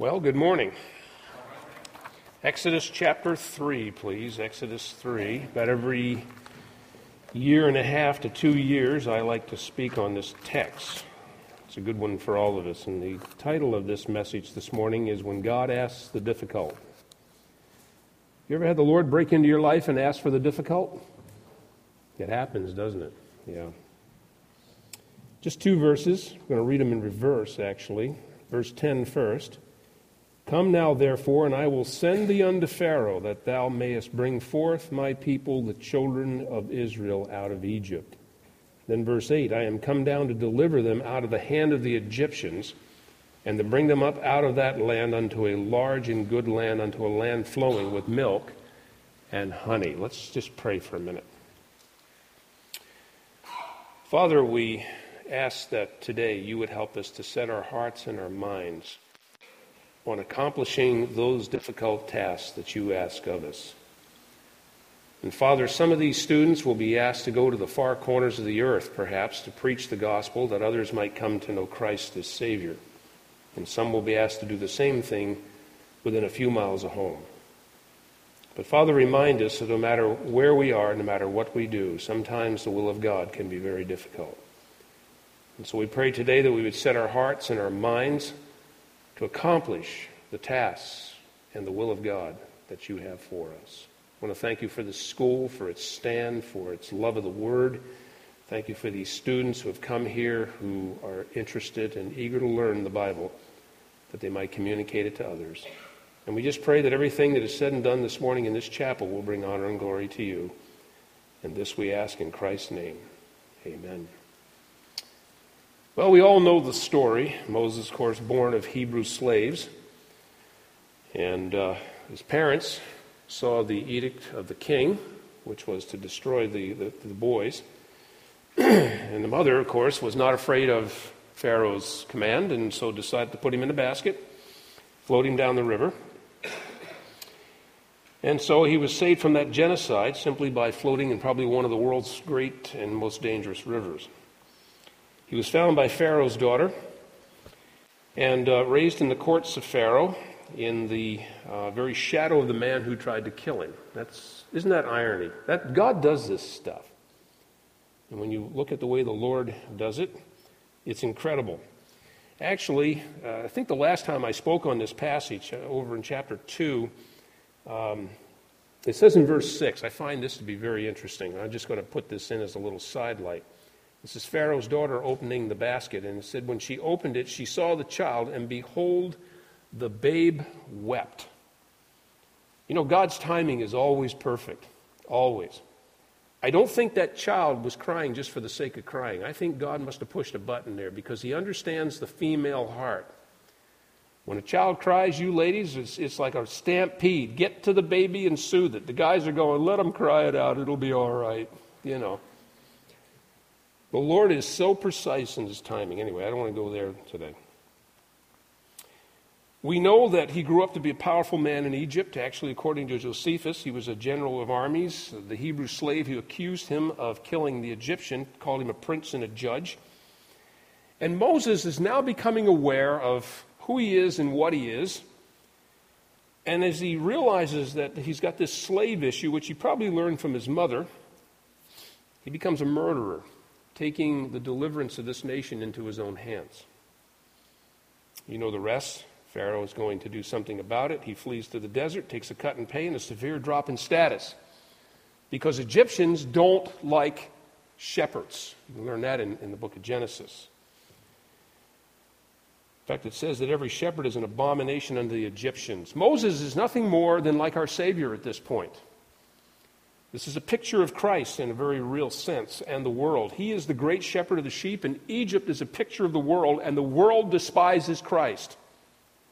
Well, good morning. Exodus chapter 3, please. Exodus 3. About every year and a half to two years, I like to speak on this text. It's a good one for all of us. And the title of this message this morning is When God Asks the Difficult. You ever had the Lord break into your life and ask for the difficult? It happens, doesn't it? Yeah. Just two verses. I'm going to read them in reverse, actually. Verse 10 first. Come now, therefore, and I will send thee unto Pharaoh, that thou mayest bring forth my people, the children of Israel, out of Egypt. Then, verse 8 I am come down to deliver them out of the hand of the Egyptians, and to bring them up out of that land unto a large and good land, unto a land flowing with milk and honey. Let's just pray for a minute. Father, we ask that today you would help us to set our hearts and our minds on accomplishing those difficult tasks that you ask of us. And Father, some of these students will be asked to go to the far corners of the earth, perhaps, to preach the gospel that others might come to know Christ as Savior. And some will be asked to do the same thing within a few miles of home. But Father, remind us that no matter where we are, no matter what we do, sometimes the will of God can be very difficult. And so we pray today that we would set our hearts and our minds to accomplish the tasks and the will of God that you have for us. I want to thank you for the school, for its stand, for its love of the Word. Thank you for these students who have come here who are interested and eager to learn the Bible that they might communicate it to others. And we just pray that everything that is said and done this morning in this chapel will bring honor and glory to you. And this we ask in Christ's name. Amen. Well, we all know the story. Moses, of course, born of Hebrew slaves. And uh, his parents saw the edict of the king, which was to destroy the, the, the boys. and the mother, of course, was not afraid of Pharaoh's command, and so decided to put him in a basket, float him down the river. And so he was saved from that genocide simply by floating in probably one of the world's great and most dangerous rivers. He was found by Pharaoh's daughter and uh, raised in the courts of Pharaoh in the uh, very shadow of the man who tried to kill him. That's, isn't that irony? That, God does this stuff. And when you look at the way the Lord does it, it's incredible. Actually, uh, I think the last time I spoke on this passage, uh, over in chapter 2, um, it says in verse 6, I find this to be very interesting. I'm just going to put this in as a little sidelight. This is Pharaoh's daughter opening the basket, and it said, When she opened it, she saw the child, and behold, the babe wept. You know, God's timing is always perfect, always. I don't think that child was crying just for the sake of crying. I think God must have pushed a button there because He understands the female heart. When a child cries, you ladies, it's, it's like a stampede. Get to the baby and soothe it. The guys are going, let them cry it out. It'll be all right. You know. The Lord is so precise in his timing. Anyway, I don't want to go there today. We know that he grew up to be a powerful man in Egypt. Actually, according to Josephus, he was a general of armies. The Hebrew slave who accused him of killing the Egyptian called him a prince and a judge. And Moses is now becoming aware of who he is and what he is. And as he realizes that he's got this slave issue, which he probably learned from his mother, he becomes a murderer taking the deliverance of this nation into his own hands. You know the rest. Pharaoh is going to do something about it. He flees to the desert, takes a cut in pay, and a severe drop in status. Because Egyptians don't like shepherds. You learn that in, in the book of Genesis. In fact, it says that every shepherd is an abomination unto the Egyptians. Moses is nothing more than like our Savior at this point. This is a picture of Christ in a very real sense and the world. He is the great shepherd of the sheep, and Egypt is a picture of the world, and the world despises Christ.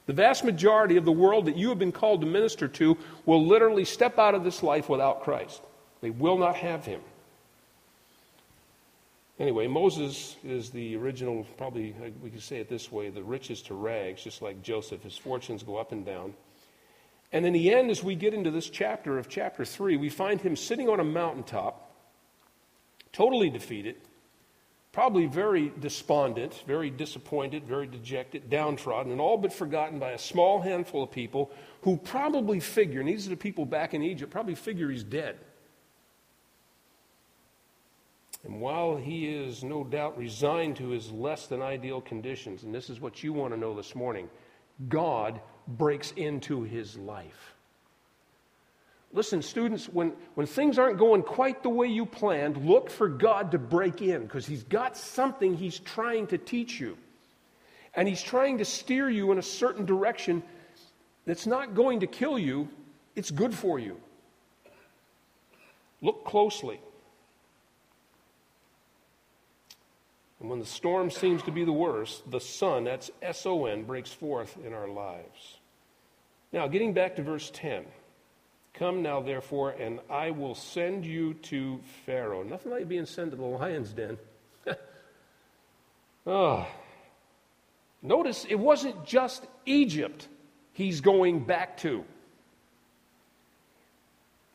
The vast majority of the world that you have been called to minister to will literally step out of this life without Christ. They will not have him. Anyway, Moses is the original, probably we could say it this way the riches to rags, just like Joseph. His fortunes go up and down. And in the end, as we get into this chapter of chapter 3, we find him sitting on a mountaintop, totally defeated, probably very despondent, very disappointed, very dejected, downtrodden, and all but forgotten by a small handful of people who probably figure, and these are the people back in Egypt, probably figure he's dead. And while he is no doubt resigned to his less than ideal conditions, and this is what you want to know this morning, God breaks into his life. Listen, students, when, when things aren't going quite the way you planned, look for God to break in because He's got something He's trying to teach you. And He's trying to steer you in a certain direction that's not going to kill you, it's good for you. Look closely. And when the storm seems to be the worst, the sun, that's S O N, breaks forth in our lives. Now, getting back to verse 10. Come now, therefore, and I will send you to Pharaoh. Nothing like being sent to the lion's den. oh. Notice it wasn't just Egypt he's going back to.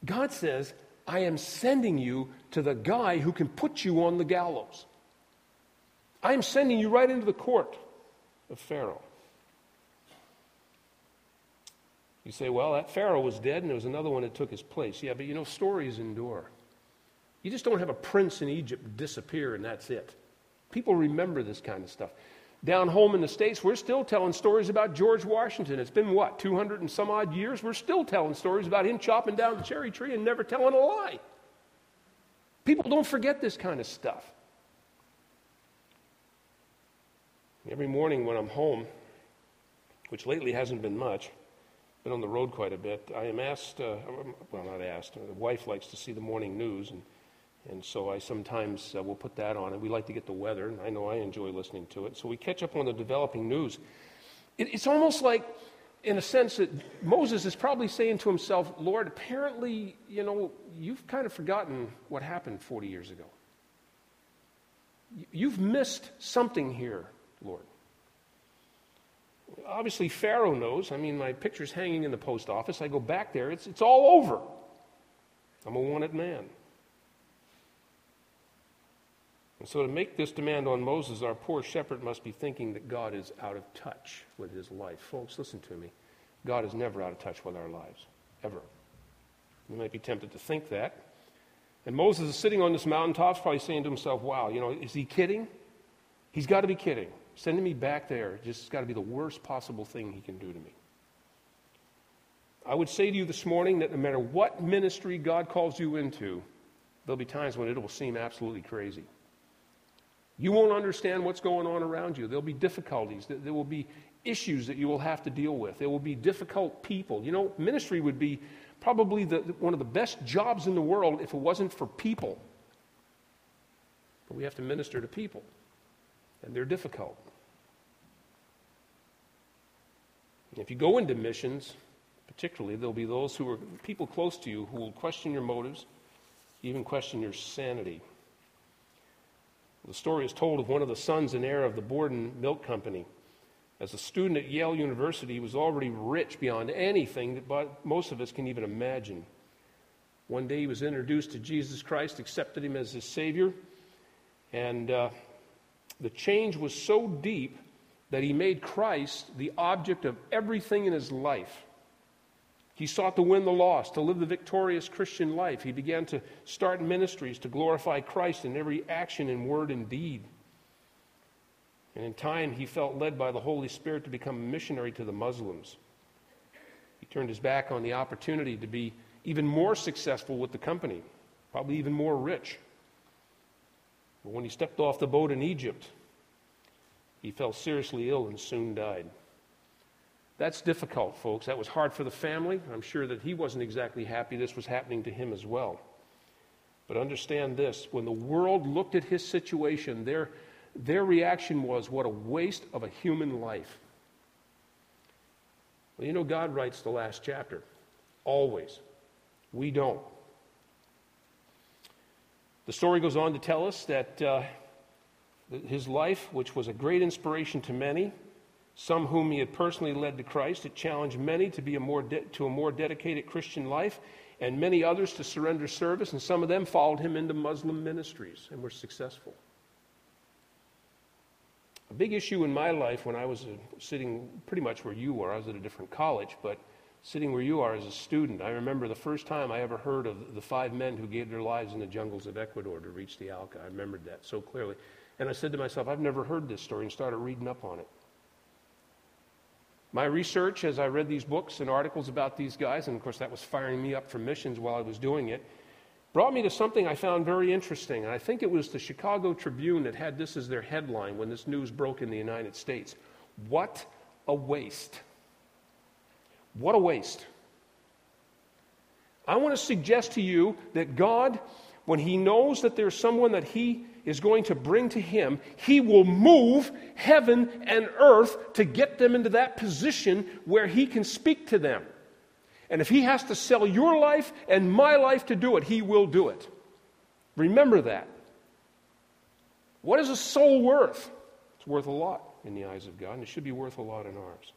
God says, I am sending you to the guy who can put you on the gallows. I am sending you right into the court of Pharaoh. You say, well, that Pharaoh was dead and there was another one that took his place. Yeah, but you know, stories endure. You just don't have a prince in Egypt disappear and that's it. People remember this kind of stuff. Down home in the States, we're still telling stories about George Washington. It's been what, 200 and some odd years? We're still telling stories about him chopping down the cherry tree and never telling a lie. People don't forget this kind of stuff. Every morning when I'm home, which lately hasn't been much, been on the road quite a bit. I am asked, uh, well, not asked, the wife likes to see the morning news, and, and so I sometimes uh, will put that on, and we like to get the weather, and I know I enjoy listening to it. So we catch up on the developing news. It, it's almost like, in a sense, that Moses is probably saying to himself, Lord, apparently, you know, you've kind of forgotten what happened 40 years ago. You've missed something here, Lord. Obviously, Pharaoh knows. I mean, my picture's hanging in the post office. I go back there, it's, it's all over. I'm a wanted man. And so, to make this demand on Moses, our poor shepherd must be thinking that God is out of touch with his life. Folks, listen to me. God is never out of touch with our lives, ever. You might be tempted to think that. And Moses is sitting on this mountaintop, probably saying to himself, wow, you know, is he kidding? He's got to be kidding. Sending me back there just got to be the worst possible thing he can do to me. I would say to you this morning that no matter what ministry God calls you into, there'll be times when it will seem absolutely crazy. You won't understand what's going on around you. There'll be difficulties. There will be issues that you will have to deal with. There will be difficult people. You know, ministry would be probably the, one of the best jobs in the world if it wasn't for people. But we have to minister to people and they're difficult. If you go into missions, particularly, there'll be those who are people close to you who will question your motives, even question your sanity. The story is told of one of the sons and heir of the Borden Milk Company. As a student at Yale University, he was already rich beyond anything that most of us can even imagine. One day he was introduced to Jesus Christ, accepted him as his Savior, and uh, the change was so deep that he made Christ the object of everything in his life. He sought to win the lost, to live the victorious Christian life. He began to start ministries to glorify Christ in every action and word and deed. And in time, he felt led by the Holy Spirit to become a missionary to the Muslims. He turned his back on the opportunity to be even more successful with the company, probably even more rich. But when he stepped off the boat in Egypt, he fell seriously ill and soon died. That's difficult, folks. That was hard for the family. I'm sure that he wasn't exactly happy this was happening to him as well. But understand this when the world looked at his situation, their, their reaction was, What a waste of a human life. Well, you know, God writes the last chapter. Always. We don't. The story goes on to tell us that uh, his life, which was a great inspiration to many, some whom he had personally led to Christ, it challenged many to be a more de- to a more dedicated Christian life, and many others to surrender service, and some of them followed him into Muslim ministries and were successful. A big issue in my life when I was uh, sitting pretty much where you were, I was at a different college, but sitting where you are as a student, I remember the first time I ever heard of the five men who gave their lives in the jungles of Ecuador to reach the Auca. I remembered that so clearly. And I said to myself, I've never heard this story, and started reading up on it. My research, as I read these books and articles about these guys, and of course that was firing me up for missions while I was doing it, brought me to something I found very interesting. And I think it was the Chicago Tribune that had this as their headline when this news broke in the United States. What a waste. What a waste. I want to suggest to you that God, when He knows that there's someone that He is going to bring to Him, He will move heaven and earth to get them into that position where He can speak to them. And if He has to sell your life and my life to do it, He will do it. Remember that. What is a soul worth? It's worth a lot in the eyes of God, and it should be worth a lot in ours.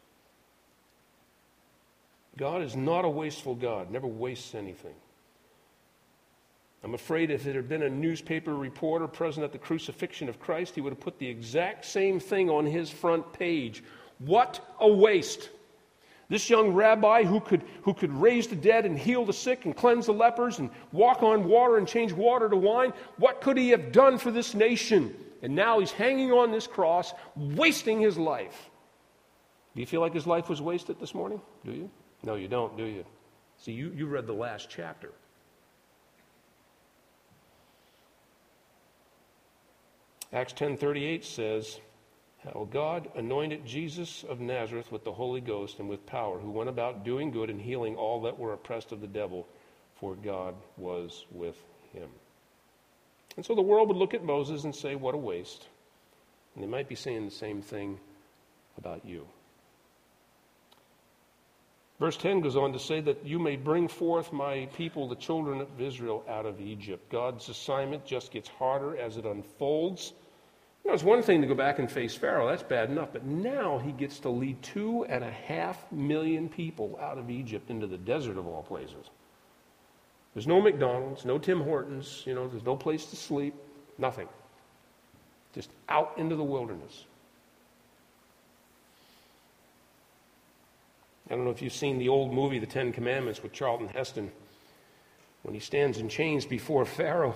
God is not a wasteful God, never wastes anything. I'm afraid if it had been a newspaper reporter present at the crucifixion of Christ, he would have put the exact same thing on his front page. What a waste! This young rabbi who could, who could raise the dead and heal the sick and cleanse the lepers and walk on water and change water to wine, what could he have done for this nation? And now he's hanging on this cross, wasting his life. Do you feel like his life was wasted this morning? Do you? No, you don't, do you? See, you, you read the last chapter. Acts 10:38 says, how God anointed Jesus of Nazareth with the Holy Ghost and with power, who went about doing good and healing all that were oppressed of the devil, for God was with him. And so the world would look at Moses and say, What a waste. And they might be saying the same thing about you. Verse 10 goes on to say that you may bring forth my people, the children of Israel, out of Egypt. God's assignment just gets harder as it unfolds. You know, it's one thing to go back and face Pharaoh, that's bad enough, but now he gets to lead two and a half million people out of Egypt into the desert of all places. There's no McDonald's, no Tim Hortons, you know, there's no place to sleep, nothing. Just out into the wilderness. I don't know if you've seen the old movie, The Ten Commandments, with Charlton Heston. When he stands in chains before Pharaoh,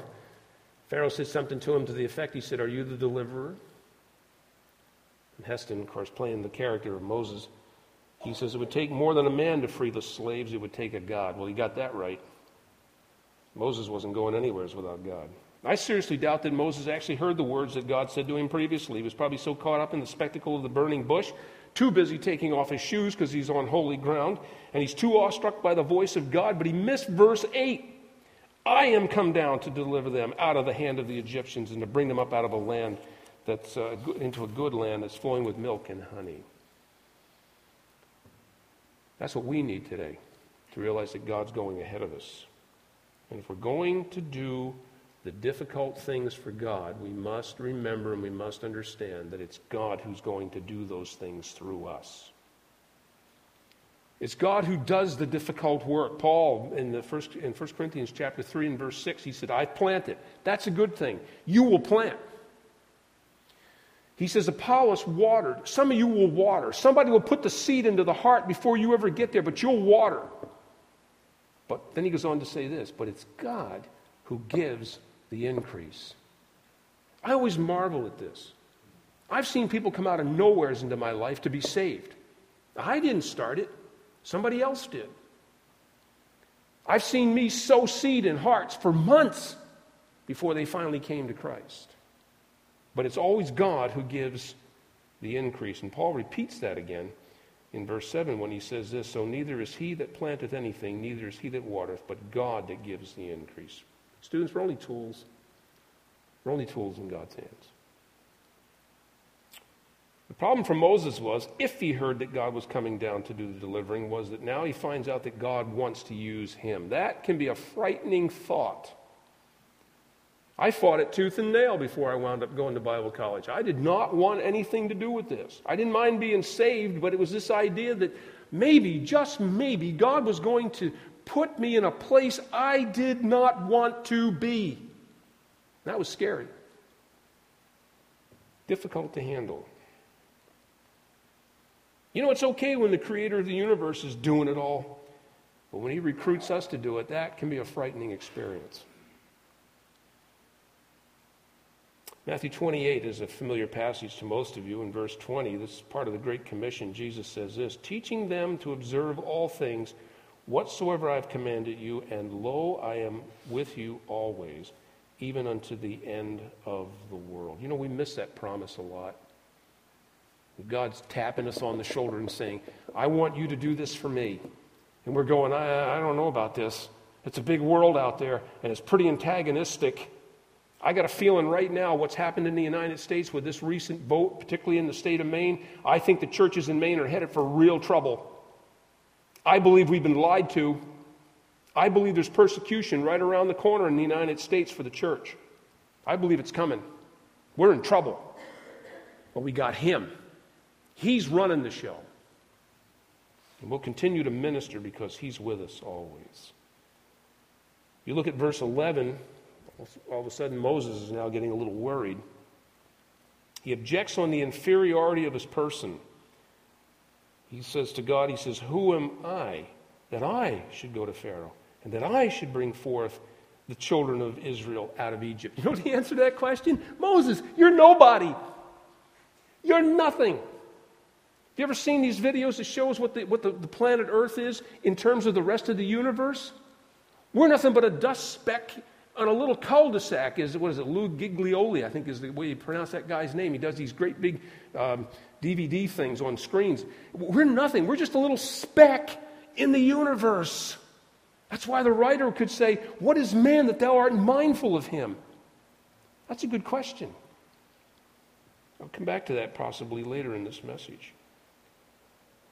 Pharaoh said something to him to the effect he said, Are you the deliverer? And Heston, of course, playing the character of Moses, he says, It would take more than a man to free the slaves, it would take a God. Well, he got that right. Moses wasn't going anywhere without God. I seriously doubt that Moses actually heard the words that God said to him previously. He was probably so caught up in the spectacle of the burning bush, too busy taking off his shoes because he's on holy ground, and he's too awestruck by the voice of God, but he missed verse 8. I am come down to deliver them out of the hand of the Egyptians and to bring them up out of a land that's uh, into a good land that's flowing with milk and honey. That's what we need today to realize that God's going ahead of us. And if we're going to do the difficult things for God, we must remember and we must understand that it's God who's going to do those things through us. It's God who does the difficult work. Paul in the first in 1 Corinthians chapter 3 and verse 6, he said, I've planted. That's a good thing. You will plant. He says, Apollos watered. Some of you will water. Somebody will put the seed into the heart before you ever get there, but you'll water. But then he goes on to say this, but it's God who gives the increase. I always marvel at this. I've seen people come out of nowheres into my life to be saved. I didn't start it. Somebody else did. I've seen me sow seed in hearts for months before they finally came to Christ. But it's always God who gives the increase. And Paul repeats that again in verse 7 when he says this So neither is he that planteth anything, neither is he that watereth, but God that gives the increase. Students, we're only tools. We're only tools in God's hands. The problem for Moses was, if he heard that God was coming down to do the delivering, was that now he finds out that God wants to use him. That can be a frightening thought. I fought it tooth and nail before I wound up going to Bible college. I did not want anything to do with this. I didn't mind being saved, but it was this idea that maybe, just maybe, God was going to put me in a place I did not want to be. That was scary, difficult to handle. You know, it's okay when the creator of the universe is doing it all, but when he recruits us to do it, that can be a frightening experience. Matthew 28 is a familiar passage to most of you. In verse 20, this is part of the Great Commission. Jesus says this teaching them to observe all things whatsoever I've commanded you, and lo, I am with you always, even unto the end of the world. You know, we miss that promise a lot. God's tapping us on the shoulder and saying, I want you to do this for me. And we're going, I, I don't know about this. It's a big world out there, and it's pretty antagonistic. I got a feeling right now what's happened in the United States with this recent vote, particularly in the state of Maine. I think the churches in Maine are headed for real trouble. I believe we've been lied to. I believe there's persecution right around the corner in the United States for the church. I believe it's coming. We're in trouble. But we got him. He's running the show. And we'll continue to minister because he's with us always. You look at verse 11, all of a sudden Moses is now getting a little worried. He objects on the inferiority of his person. He says to God, He says, Who am I that I should go to Pharaoh and that I should bring forth the children of Israel out of Egypt? You know the answer to that question? Moses, you're nobody. You're nothing. Have you ever seen these videos that shows what, the, what the, the planet Earth is in terms of the rest of the universe? We're nothing but a dust speck on a little cul-de-sac. Is what is it? Lou Giglioli, I think is the way you pronounce that guy's name. He does these great big um, DVD things on screens. We're nothing. We're just a little speck in the universe. That's why the writer could say, "What is man that thou art mindful of him?" That's a good question. I'll come back to that possibly later in this message.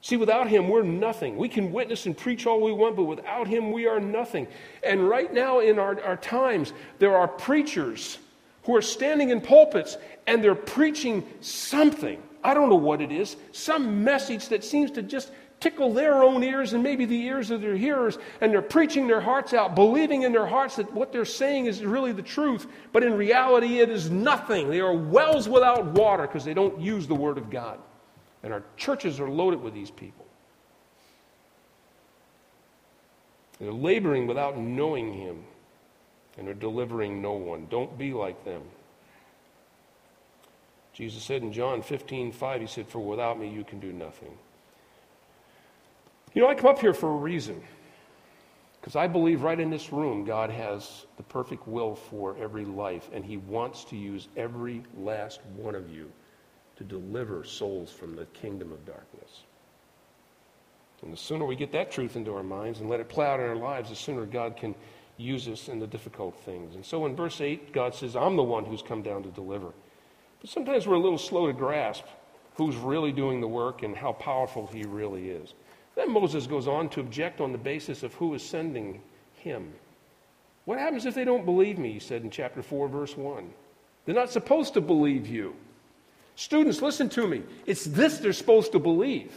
See, without him, we're nothing. We can witness and preach all we want, but without him, we are nothing. And right now in our, our times, there are preachers who are standing in pulpits and they're preaching something. I don't know what it is, some message that seems to just tickle their own ears and maybe the ears of their hearers, and they're preaching their hearts out, believing in their hearts that what they're saying is really the truth, but in reality, it is nothing. They are wells without water because they don't use the Word of God. And our churches are loaded with these people. They're laboring without knowing Him, and they're delivering no one. Don't be like them. Jesus said in John 15, 5, He said, For without me you can do nothing. You know, I come up here for a reason. Because I believe right in this room, God has the perfect will for every life, and He wants to use every last one of you to deliver souls from the kingdom of darkness. And the sooner we get that truth into our minds and let it play out in our lives, the sooner God can use us in the difficult things. And so in verse 8, God says, I'm the one who's come down to deliver. But sometimes we're a little slow to grasp who's really doing the work and how powerful he really is. Then Moses goes on to object on the basis of who is sending him. What happens if they don't believe me? He said in chapter 4, verse 1. They're not supposed to believe you. Students, listen to me. It's this they're supposed to believe.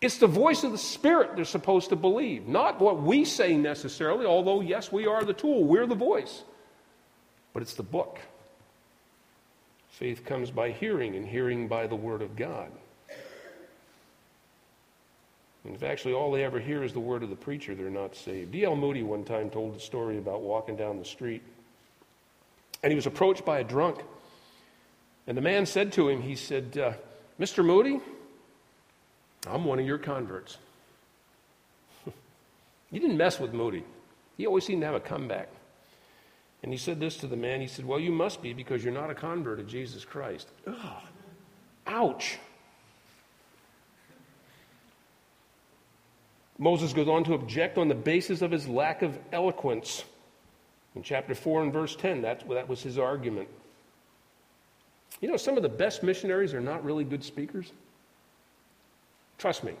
It's the voice of the Spirit they're supposed to believe, not what we say necessarily, although, yes, we are the tool, we're the voice. But it's the book. Faith comes by hearing, and hearing by the Word of God. And if actually all they ever hear is the word of the preacher, they're not saved. D.L. Moody one time told a story about walking down the street, and he was approached by a drunk. And the man said to him, he said, uh, Mr. Moody, I'm one of your converts. you didn't mess with Moody. He always seemed to have a comeback. And he said this to the man. He said, Well, you must be because you're not a convert of Jesus Christ. Ugh. Ouch. Moses goes on to object on the basis of his lack of eloquence. In chapter 4 and verse 10, that, that was his argument. You know, some of the best missionaries are not really good speakers. Trust me.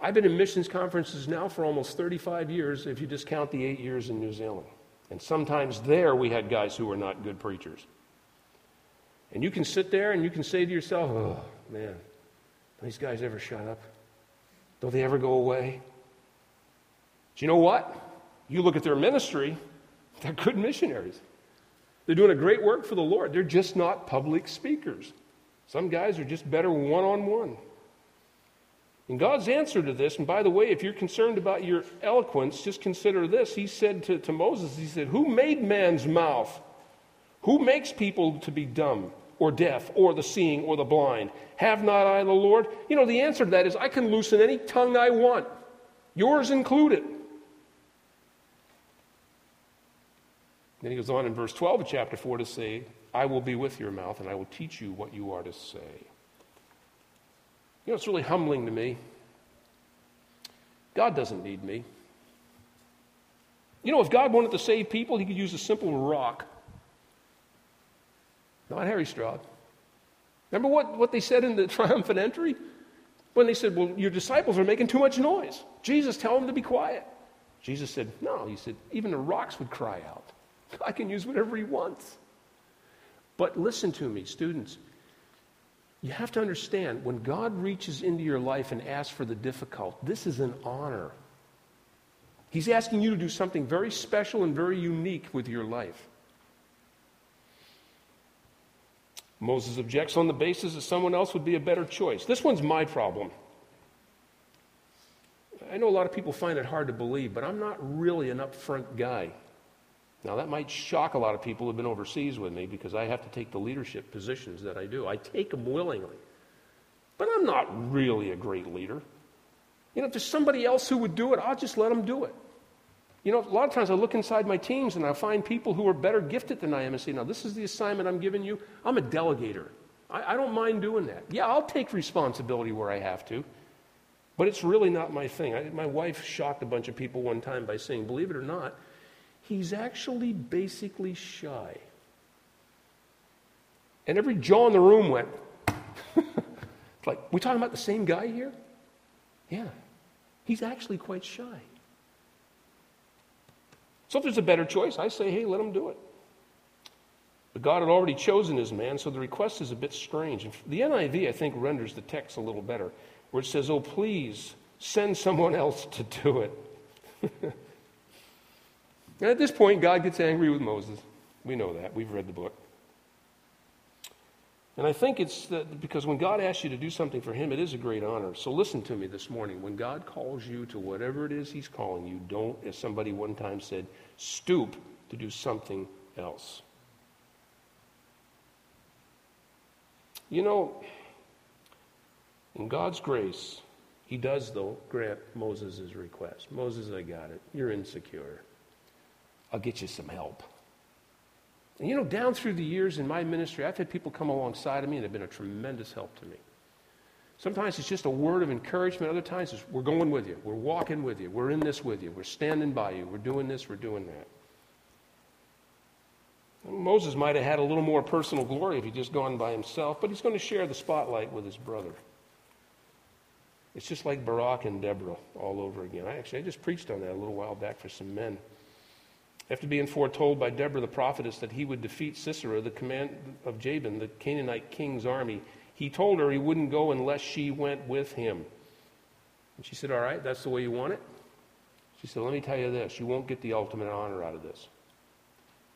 I've been in missions conferences now for almost 35 years, if you just count the eight years in New Zealand. And sometimes there we had guys who were not good preachers. And you can sit there and you can say to yourself, oh, man, these guys ever shut up? Don't they ever go away? Do you know what? You look at their ministry, they're good missionaries. They're doing a great work for the Lord. They're just not public speakers. Some guys are just better one on one. And God's answer to this, and by the way, if you're concerned about your eloquence, just consider this. He said to, to Moses, He said, Who made man's mouth? Who makes people to be dumb or deaf or the seeing or the blind? Have not I the Lord? You know, the answer to that is I can loosen any tongue I want, yours included. Then he goes on in verse 12 of chapter 4 to say, I will be with your mouth and I will teach you what you are to say. You know, it's really humbling to me. God doesn't need me. You know, if God wanted to save people, he could use a simple rock. Not Harry Stroud. Remember what, what they said in the triumphant entry? When they said, Well, your disciples are making too much noise. Jesus, tell them to be quiet. Jesus said, No. He said, Even the rocks would cry out. I can use whatever he wants. But listen to me, students. You have to understand when God reaches into your life and asks for the difficult, this is an honor. He's asking you to do something very special and very unique with your life. Moses objects on the basis that someone else would be a better choice. This one's my problem. I know a lot of people find it hard to believe, but I'm not really an upfront guy. Now, that might shock a lot of people who've been overseas with me because I have to take the leadership positions that I do. I take them willingly. But I'm not really a great leader. You know, if there's somebody else who would do it, I'll just let them do it. You know, a lot of times I look inside my teams and I find people who are better gifted than I am and say, now, this is the assignment I'm giving you. I'm a delegator. I, I don't mind doing that. Yeah, I'll take responsibility where I have to. But it's really not my thing. I, my wife shocked a bunch of people one time by saying, believe it or not, he's actually basically shy. And every jaw in the room went, it's like, we talking about the same guy here? Yeah. He's actually quite shy. So if there's a better choice, I say, hey, let him do it. But God had already chosen his man, so the request is a bit strange. The NIV, I think, renders the text a little better, where it says, oh, please send someone else to do it. And at this point, God gets angry with Moses. We know that. We've read the book. And I think it's that because when God asks you to do something for Him, it is a great honor. So listen to me this morning. When God calls you to whatever it is He's calling you, don't, as somebody one time said, stoop to do something else. You know, in God's grace, He does, though, grant Moses' request. Moses, I got it. You're insecure. I'll get you some help. And you know, down through the years in my ministry, I've had people come alongside of me and they've been a tremendous help to me. Sometimes it's just a word of encouragement. Other times it's, we're going with you. We're walking with you. We're in this with you. We're standing by you. We're doing this. We're doing that. Moses might have had a little more personal glory if he'd just gone by himself, but he's going to share the spotlight with his brother. It's just like Barak and Deborah all over again. I actually I just preached on that a little while back for some men. After being foretold by Deborah the prophetess that he would defeat Sisera, the command of Jabin, the Canaanite king's army, he told her he wouldn't go unless she went with him. And she said, All right, that's the way you want it? She said, Let me tell you this you won't get the ultimate honor out of this.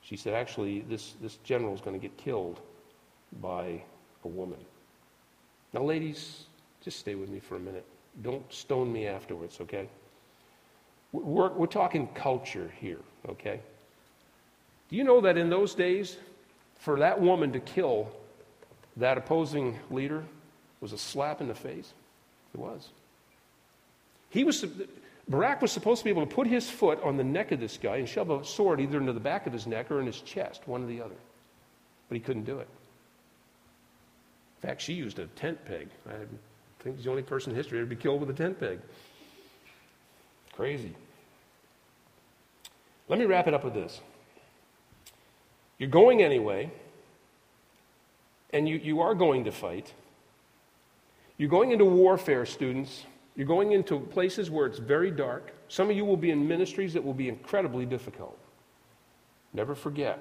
She said, Actually, this, this general is going to get killed by a woman. Now, ladies, just stay with me for a minute. Don't stone me afterwards, okay? We're, we're talking culture here, okay? Do you know that in those days, for that woman to kill that opposing leader was a slap in the face? It was. He was, Barak was supposed to be able to put his foot on the neck of this guy and shove a sword either into the back of his neck or in his chest, one or the other. But he couldn't do it. In fact, she used a tent peg. I think he's the only person in history to be killed with a tent peg. Crazy. Let me wrap it up with this. You're going anyway, and you, you are going to fight. You're going into warfare, students. You're going into places where it's very dark. Some of you will be in ministries that will be incredibly difficult. Never forget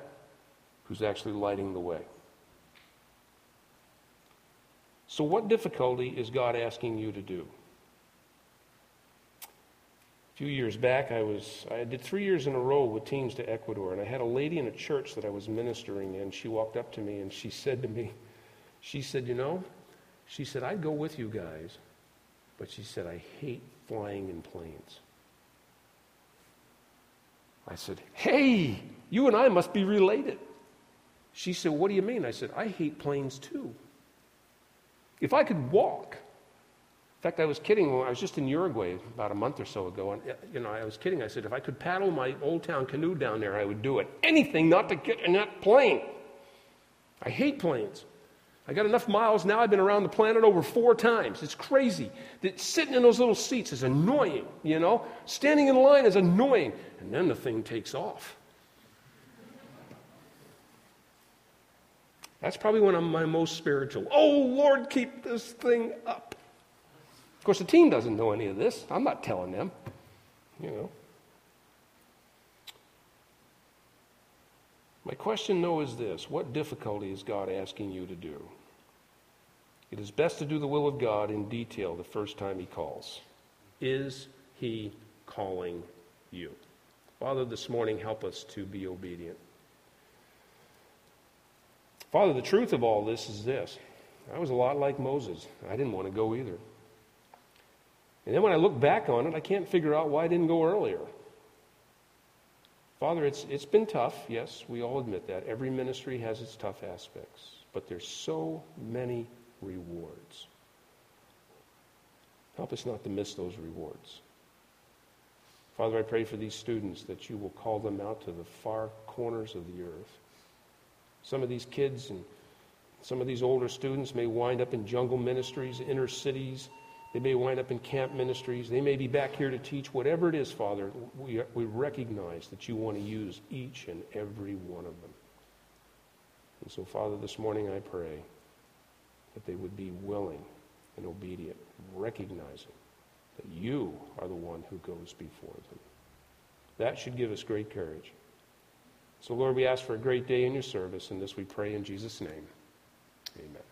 who's actually lighting the way. So, what difficulty is God asking you to do? Few years back, I was I did three years in a row with teams to Ecuador, and I had a lady in a church that I was ministering in. She walked up to me and she said to me, she said, "You know," she said, "I'd go with you guys, But she said, I hate flying in planes. I said, Hey, you and I must be related. She said, What do you mean? I said, I hate planes too. If I could walk, in fact, I was kidding I was just in Uruguay about a month or so ago. And, uh, you know, I was kidding. I said, if I could paddle my old town canoe down there, I would do it. Anything not to get in that plane. I hate planes. I got enough miles now. I've been around the planet over four times. It's crazy. That sitting in those little seats is annoying, you know? Standing in line is annoying. And then the thing takes off. That's probably when I'm my most spiritual. Oh, Lord, keep this thing up. Course, the team doesn't know any of this. I'm not telling them, you know. My question, though, is this What difficulty is God asking you to do? It is best to do the will of God in detail the first time He calls. Is He calling you? Father, this morning, help us to be obedient. Father, the truth of all this is this I was a lot like Moses. I didn't want to go either. And then when I look back on it, I can't figure out why I didn't go earlier. Father, it's, it's been tough. Yes, we all admit that. Every ministry has its tough aspects. But there's so many rewards. Help us not to miss those rewards. Father, I pray for these students that you will call them out to the far corners of the earth. Some of these kids and some of these older students may wind up in jungle ministries, inner cities, they may wind up in camp ministries. They may be back here to teach. Whatever it is, Father, we, we recognize that you want to use each and every one of them. And so, Father, this morning I pray that they would be willing and obedient, recognizing that you are the one who goes before them. That should give us great courage. So, Lord, we ask for a great day in your service, and this we pray in Jesus' name. Amen.